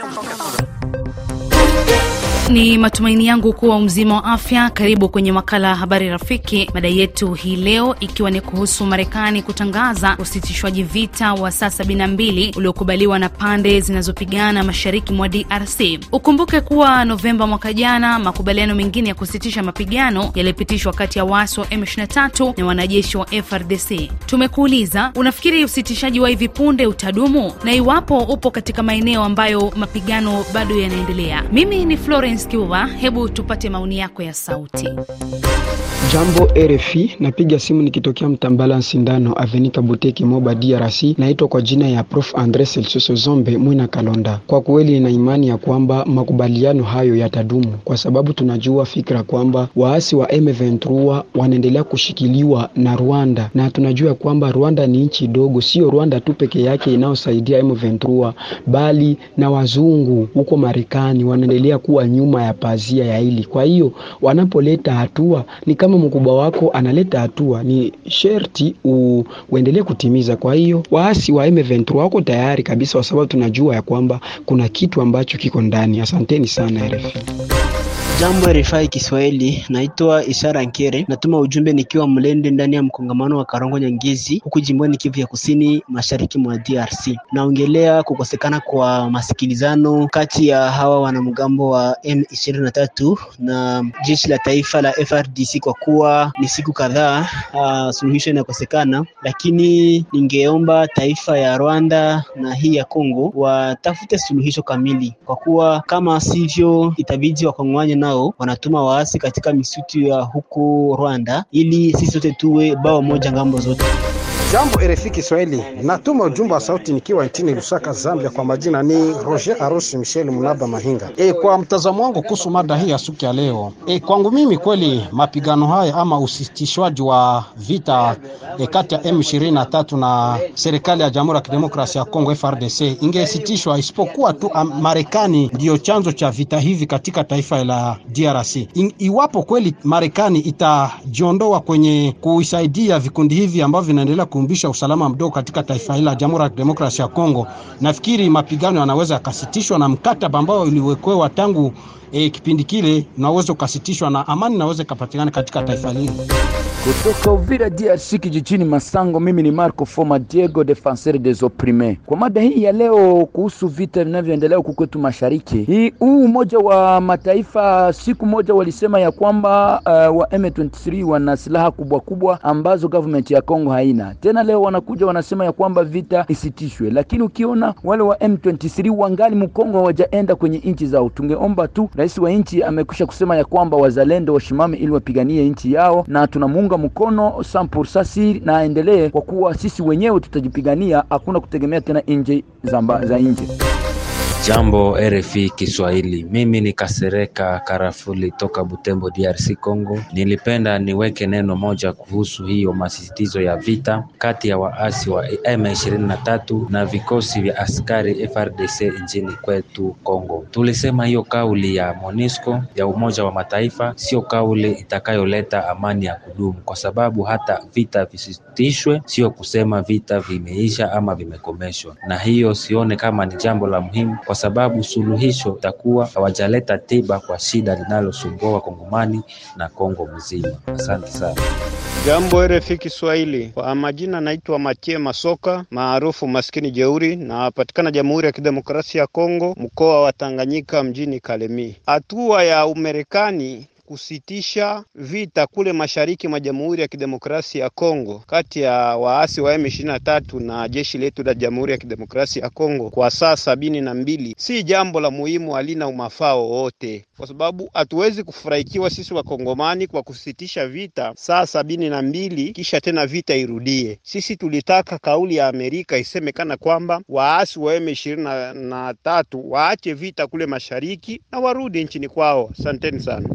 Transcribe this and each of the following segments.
opinião qualquer. Ni matumaini yangu kuwa mzima wa afya. Karibu kwenye makala ya habari rafiki. Mada yetu hii leo ikiwa ni kuhusu Marekani kutangaza usitishwaji vita wa saa 72 uliokubaliwa na pande zinazopigana mashariki mwa DRC. Ukumbuke kuwa Novemba mwaka jana makubaliano mengine ya kusitisha mapigano yalipitishwa kati ya waasi wa M23 na wanajeshi wa FRDC. Tumekuuliza, unafikiri usitishaji wa hivi punde utadumu, na iwapo upo katika maeneo ambayo mapigano bado yanaendelea? Mimi ni Florence Kiuva, hebu tupate maoni yako ya sauti. Jambo RFI, napiga simu nikitokea Mtambala Sindano Avenika Buteki Moba DRC. Naitwa kwa jina ya Prof Andre Selsuso Zombe Mwina Kalonda. Kwa kweli nina imani ya kwamba makubaliano hayo yatadumu, kwa sababu tunajua fikra kwamba waasi wa M23 wanaendelea kushikiliwa na Rwanda, na tunajua kwamba Rwanda ni nchi dogo, sio Rwanda tu peke yake inayosaidia M23, bali na wazungu huko Marekani wanaendelea kuwa nyuma ya pazia ya hili. Kwa hiyo wanapoleta hatua ni kama mkubwa wako analeta hatua, ni sherti uendelee kutimiza. Kwa hiyo waasi wa M23 wako tayari kabisa, kwa sababu tunajua ya kwamba kuna kitu ambacho kiko ndani. Asanteni sana RFI. Jambo RFI Kiswahili, naitwa Ishara Nkere, natuma ujumbe nikiwa Mlende ndani ya mkongamano wa Karongo Nyangezi huku jimboni Kivu ya Kusini, mashariki mwa DRC. Naongelea kukosekana kwa masikilizano kati ya hawa wanamgambo wa M23 na jeshi la taifa la FRDC, kwa kuwa ni siku kadhaa uh, suluhisho inakosekana, lakini ningeomba taifa ya Rwanda na hii ya Kongo watafute suluhisho kamili, kwa kuwa kama sivyo itabidi wakongomani nao wanatuma waasi katika misitu ya huko Rwanda ili sisi sote tuwe bao moja ng'ambo zote. Jambo RFI Kiswahili, natuma ujumbe wa sauti nikiwa nchini Lusaka, Zambia. Kwa majina ni Roger Arusi Michel Munaba Mahinga. E, kwa mtazamo wangu kuhusu mada hii ya siku ya leo, e, kwangu mimi kweli mapigano haya ama usitishwaji wa vita e, kati ya M23 na serikali ya Jamhuri ya Kidemokrasia ya Kongo FRDC ingesitishwa, isipokuwa tu Marekani ndiyo chanzo cha vita hivi katika taifa la DRC. In, iwapo kweli Marekani itajiondoa kwenye kuisaidia vikundi hivi ambavyo vinaendelea kuumbisha usalama mdogo katika taifa hili la Jamhuri ya Kidemokrasia ya Kongo, nafikiri mapigano yanaweza yakasitishwa na mkataba ambao uliwekewa tangu e, kipindi kile unaweza ukasitishwa na amani naweza ikapatikana katika taifa lile. Kutoka Uvira DRC kijijini Masango, mimi ni Marco Foma Diego Defenseur des Opprimes. Kwa mada hii ya leo kuhusu vita vinavyoendelea huku kwetu mashariki, hii huu Umoja wa Mataifa siku moja walisema ya kwamba uh, wa M23 wana silaha kubwa kubwa ambazo government ya Kongo haina. Tena leo wanakuja wanasema ya kwamba vita isitishwe, lakini ukiona wale wa M23 wangali Mkongo hawajaenda kwenye nchi zao. Tungeomba tu rais wa nchi amekwisha kusema ya kwamba wazalendo washimame ili wapiganie nchi yao, na tunamuunga mkono sampursa na aendelee, kwa kuwa sisi wenyewe tutajipigania, hakuna kutegemea tena nje za nje. Jambo RFI Kiswahili, mimi ni Kasereka Karafuli toka Butembo, DRC Congo. Nilipenda niweke neno moja kuhusu hiyo masisitizo ya vita kati ya waasi wa M23 na vikosi vya askari FRDC nchini kwetu Congo. Tulisema hiyo kauli ya MONUSCO ya Umoja wa Mataifa sio kauli itakayoleta amani ya kudumu, kwa sababu hata vita visitishwe sio kusema vita vimeisha ama vimekomeshwa, na hiyo sione kama ni jambo la muhimu kwa sababu suluhisho itakuwa hawajaleta tiba kwa shida linalosumbua Wakongomani na Kongo mzima. Asante sana. Jambo RFI Kiswahili, kwa majina naitwa Matie Masoka maarufu maskini jeuri, napatikana Jamhuri ya Kidemokrasia ya Kongo, mkoa wa Tanganyika, mjini Kalemi. Hatua ya Umarekani kusitisha vita kule mashariki mwa Jamhuri ya Kidemokrasia ya Kongo kati ya waasi wa M23 na jeshi letu la Jamhuri ya Kidemokrasia ya Kongo kwa saa sabini na mbili si jambo la muhimu, halina umafao wowote, kwa sababu hatuwezi kufurahikiwa sisi Wakongomani kwa kusitisha vita saa sabini na mbili kisha tena vita irudie. Sisi tulitaka kauli ya Amerika isemekana kwamba waasi wa M23 waache vita kule mashariki na warudi nchini kwao. Asanteni sana.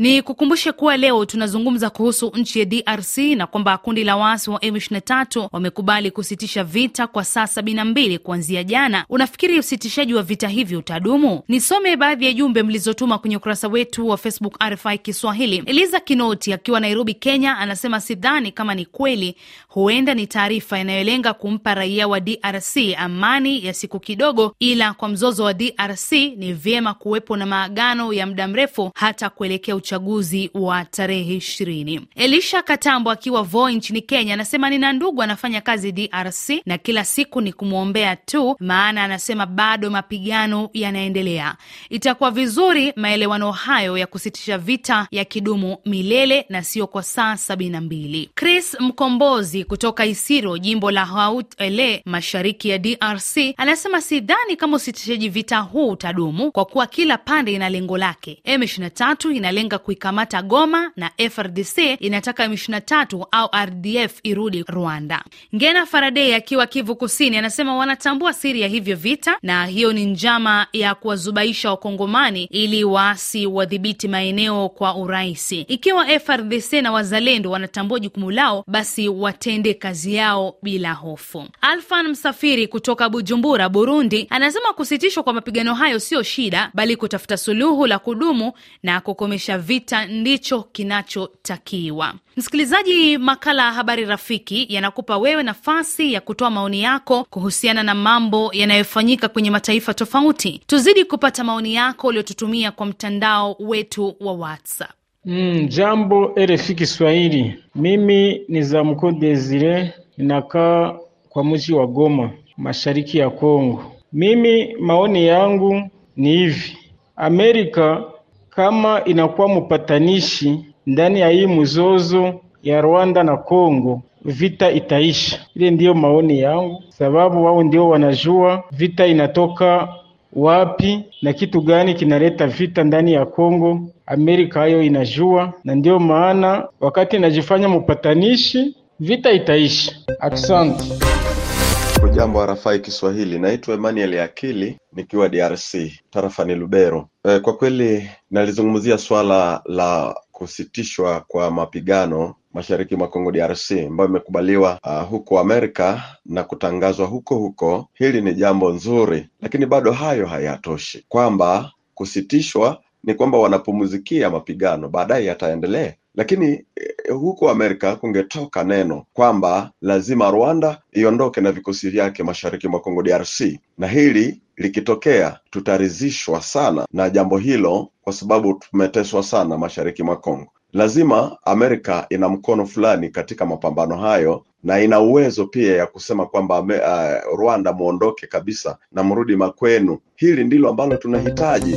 Ni kukumbushe kuwa leo tunazungumza kuhusu nchi ya DRC na kwamba kundi la waasi wa M23 wamekubali kusitisha vita kwa saa sabini na mbili kuanzia jana. Unafikiri usitishaji wa vita hivi utadumu? Nisome baadhi ya jumbe mlizotuma kwenye ukurasa wetu wa Facebook RFI Kiswahili. Eliza Kinoti akiwa Nairobi, Kenya, anasema sidhani kama ni kweli, huenda ni taarifa inayolenga kumpa raia wa DRC amani ya siku kidogo, ila kwa mzozo wa DRC ni vyema kuwepo na maagano ya muda mrefu hata kuelekea uchaguzi wa tarehe ishirini. Elisha Katambo akiwa Voi nchini Kenya anasema nina ndugu anafanya kazi DRC na kila siku ni kumwombea tu, maana anasema bado mapigano yanaendelea. Itakuwa vizuri maelewano hayo ya kusitisha vita ya kidumu milele na sio kwa saa sabini mbili. Chris Mkombozi kutoka Isiro, jimbo la Haut-Ele, mashariki ya DRC anasema sidhani kama usitishaji vita huu utadumu kwa kuwa kila pande ina lengo lake. M23 inalenga kuikamata Goma na FRDC inataka M23 au RDF irudi Rwanda. Ngena Faraday akiwa Kivu Kusini anasema wanatambua siri ya hivyo vita na hiyo ni njama ya kuwazubaisha Wakongomani ili waasi wadhibiti maeneo kwa urahisi. Ikiwa FRDC na wazalendo wanatambua jukumu lao, basi watende kazi yao bila hofu. Alfan Msafiri kutoka Bujumbura, Burundi anasema kusitishwa kwa mapigano hayo sio shida, bali kutafuta suluhu la kudumu na kukomesha vita ndicho kinachotakiwa. Msikilizaji, makala ya Habari Rafiki yanakupa wewe nafasi ya kutoa maoni yako kuhusiana na mambo yanayofanyika kwenye mataifa tofauti. Tuzidi kupata maoni yako uliotutumia kwa mtandao wetu wa WhatsApp. Mm, jambo RFI Kiswahili. Mimi ni Zamko Desire, ninakaa kwa mji wa Goma, mashariki ya Kongo. Mimi maoni yangu ni hivi: Amerika kama inakuwa mpatanishi ndani ya hii mzozo ya Rwanda na Kongo, vita itaisha. Ile ndiyo maoni yangu, sababu wao ndio wanajua vita inatoka wapi na kitu gani kinaleta vita ndani ya Kongo. Amerika hayo inajua, na ndiyo maana wakati inajifanya mpatanishi, vita itaisha. Asante. Hujambo RFI Kiswahili, naitwa Emmanuel Akili nikiwa DRC tarafani Lubero. E, kwa kweli nalizungumzia swala la kusitishwa kwa mapigano mashariki mwa Kongo DRC ambayo imekubaliwa uh, huko Amerika na kutangazwa huko huko. Hili ni jambo nzuri, lakini bado hayo hayatoshi, kwamba kusitishwa ni kwamba wanapumzikia mapigano, baadaye yataendelea lakini eh, huko Amerika kungetoka neno kwamba lazima Rwanda iondoke na vikosi vyake mashariki mwa Kongo DRC, na hili likitokea tutaridhishwa sana na jambo hilo, kwa sababu tumeteswa sana mashariki mwa Kongo. Lazima Amerika ina mkono fulani katika mapambano hayo na ina uwezo pia ya kusema kwamba uh, Rwanda muondoke kabisa na mrudi makwenu. Hili ndilo ambalo tunahitaji.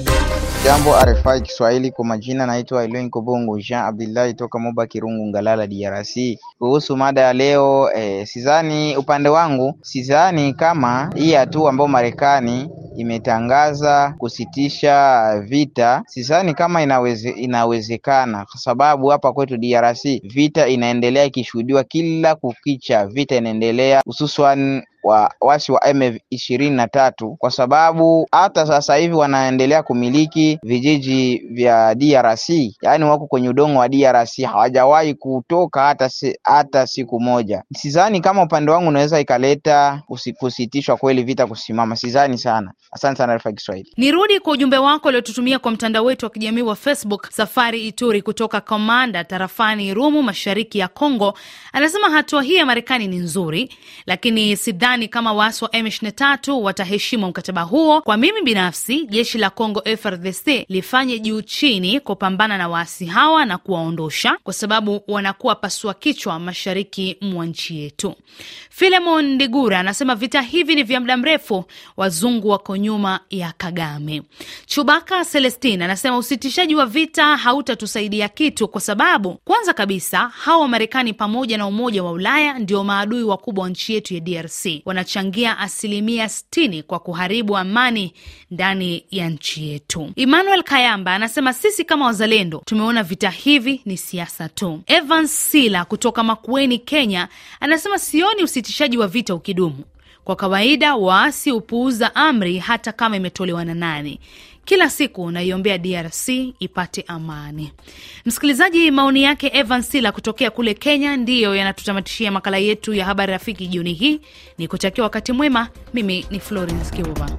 Jambo RFI Kiswahili, kwa majina naitwa Eloin Kobongo Jean Abdullahi toka Moba Kirungu, Ngalala, DRC. Kuhusu mada ya leo eh, sidhani upande wangu, sidhani kama hii hatua ambayo Marekani imetangaza kusitisha vita, sidhani kama inaweze, inawezekana kwa sababu hapa kwetu DRC vita inaendelea ikishuhudiwa kila kukicha, vita inaendelea hususan wa wasi wa M ishirini na tatu kwa sababu hata sasa hivi wanaendelea kumiliki vijiji vya DRC, yaani wako kwenye udongo wa DRC, hawajawahi kutoka hata, si, hata siku moja. Sidhani kama upande wangu unaweza ikaleta kusitishwa kweli vita kusimama, sidhani sana. Asante sana RFI Kiswahili. Nirudi kwa ujumbe wako uliotutumia kwa mtandao wetu wa kijamii wa Facebook. Safari Ituri kutoka Komanda tarafani Rumu, mashariki ya Kongo, anasema hatua hii ya Marekani ni nzuri, lakini sidhani kama waasi wa M23 wataheshimu mkataba huo. Kwa mimi binafsi, jeshi la Kongo FRDC lifanye juu chini kupambana na waasi hawa na kuwaondosha, kwa sababu wanakuwa pasua kichwa mashariki mwa nchi yetu. Filemon Ndigura anasema vita hivi ni vya muda mrefu, wazungu wako nyuma ya Kagame. Chubaka Celestin anasema usitishaji wa vita hautatusaidia kitu, kwa sababu kwanza kabisa hawa Wamarekani pamoja na Umoja wa Ulaya ndio maadui wakubwa wa nchi yetu ya DRC wanachangia asilimia sitini kwa kuharibu amani ndani ya nchi yetu. Emmanuel Kayamba anasema sisi kama wazalendo tumeona vita hivi ni siasa tu. Evans Sila kutoka Makueni, Kenya anasema sioni usitishaji wa vita ukidumu Kwa kawaida waasi hupuuza amri hata kama imetolewa na nani. Kila siku naiombea DRC ipate amani. Msikilizaji, maoni yake Evan Sila kutokea kule Kenya ndiyo yanatutamatishia makala yetu ya habari rafiki jioni hii. Ni kutakia wakati mwema. Mimi ni Florence Kiuva.